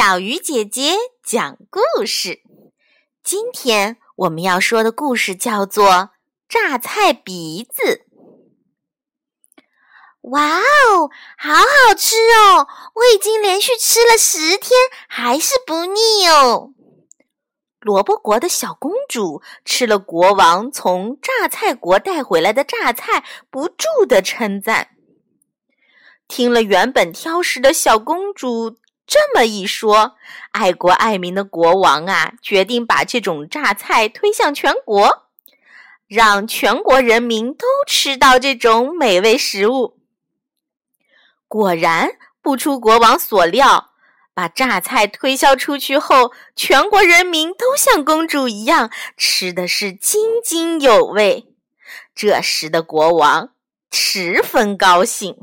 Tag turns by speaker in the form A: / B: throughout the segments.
A: 小鱼姐姐讲故事。今天我们要说的故事叫做《榨菜鼻子》。
B: 哇哦，好好吃哦！我已经连续吃了十天，还是不腻哦。
A: 萝卜国的小公主吃了国王从榨菜国带回来的榨菜，不住的称赞。听了原本挑食的小公主。这么一说，爱国爱民的国王啊，决定把这种榨菜推向全国，让全国人民都吃到这种美味食物。果然不出国王所料，把榨菜推销出去后，全国人民都像公主一样吃的是津津有味。这时的国王十分高兴。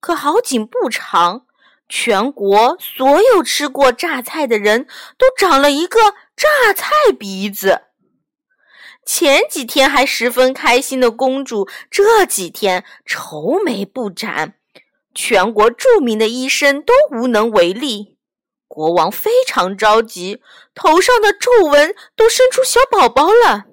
A: 可好景不长。全国所有吃过榨菜的人都长了一个榨菜鼻子。前几天还十分开心的公主，这几天愁眉不展。全国著名的医生都无能为力。国王非常着急，头上的皱纹都生出小宝宝了。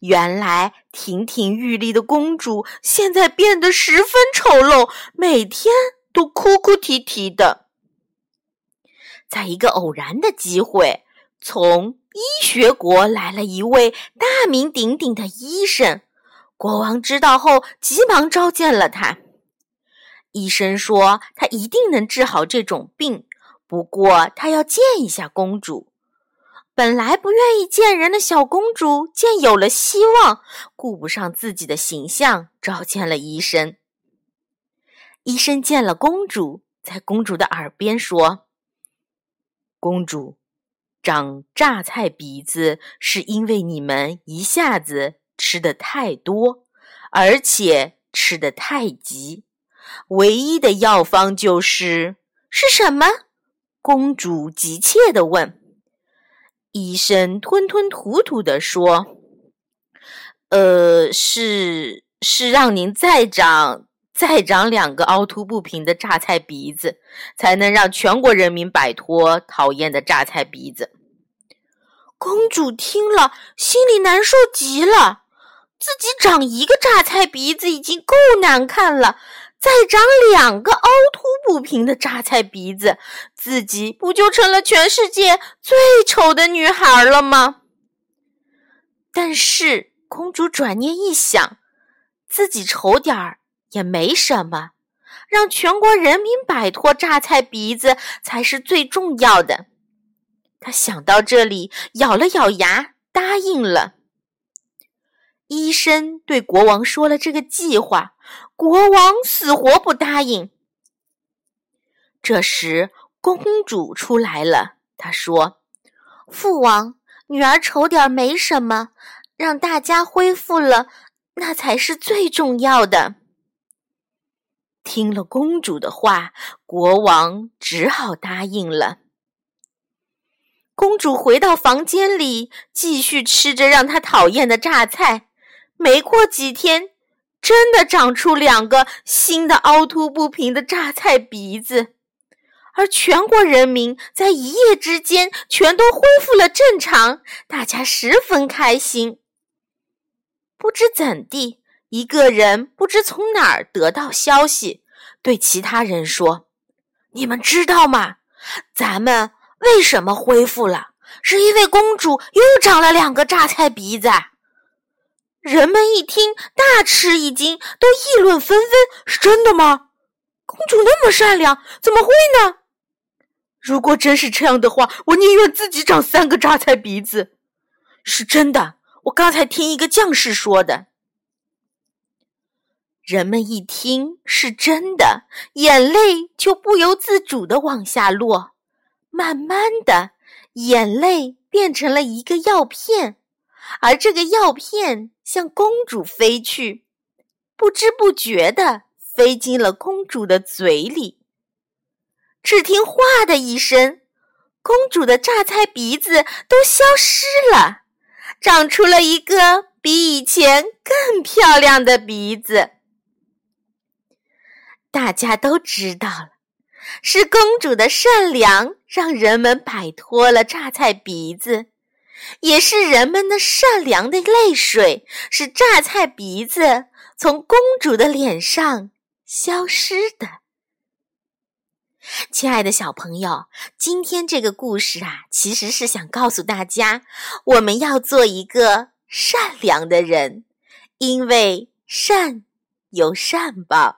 A: 原来亭亭玉立的公主，现在变得十分丑陋，每天。都哭哭啼啼的。在一个偶然的机会，从医学国来了一位大名鼎鼎的医生。国王知道后，急忙召见了他。医生说，他一定能治好这种病，不过他要见一下公主。本来不愿意见人的小公主，见有了希望，顾不上自己的形象，召见了医生。医生见了公主，在公主的耳边说：“公主，长榨菜鼻子是因为你们一下子吃的太多，而且吃的太急。唯一的药方就是
B: 是什么？”
A: 公主急切地问。医生吞吞吐吐地说：“呃，是是让您再长。”再长两个凹凸不平的榨菜鼻子，才能让全国人民摆脱讨厌的榨菜鼻子。
B: 公主听了，心里难受极了。自己长一个榨菜鼻子已经够难看了，再长两个凹凸不平的榨菜鼻子，自己不就成了全世界最丑的女孩了吗？
A: 但是，公主转念一想，自己丑点儿。也没什么，让全国人民摆脱榨菜鼻子才是最重要的。他想到这里，咬了咬牙，答应了。医生对国王说了这个计划，国王死活不答应。这时，公主出来了，她说：“
B: 父王，女儿丑点没什么，让大家恢复了，那才是最重要的。”
A: 听了公主的话，国王只好答应了。公主回到房间里，继续吃着让她讨厌的榨菜。没过几天，真的长出两个新的凹凸不平的榨菜鼻子，而全国人民在一夜之间全都恢复了正常，大家十分开心。不知怎地。一个人不知从哪儿得到消息，对其他人说：“你们知道吗？咱们为什么恢复了？是因为公主又长了两个榨菜鼻子。”人们一听，大吃一惊，都议论纷纷：“是真的吗？公主那么善良，怎么会呢？如果真是这样的话，我宁愿自己长三个榨菜鼻子。”是真的，我刚才听一个将士说的。人们一听是真的，眼泪就不由自主的往下落。慢慢的，眼泪变成了一个药片，而这个药片向公主飞去，不知不觉的飞进了公主的嘴里。只听“哗”的一声，公主的榨菜鼻子都消失了，长出了一个比以前更漂亮的鼻子。大家都知道了，是公主的善良让人们摆脱了榨菜鼻子，也是人们的善良的泪水使榨菜鼻子从公主的脸上消失的。亲爱的小朋友，今天这个故事啊，其实是想告诉大家，我们要做一个善良的人，因为善有善报。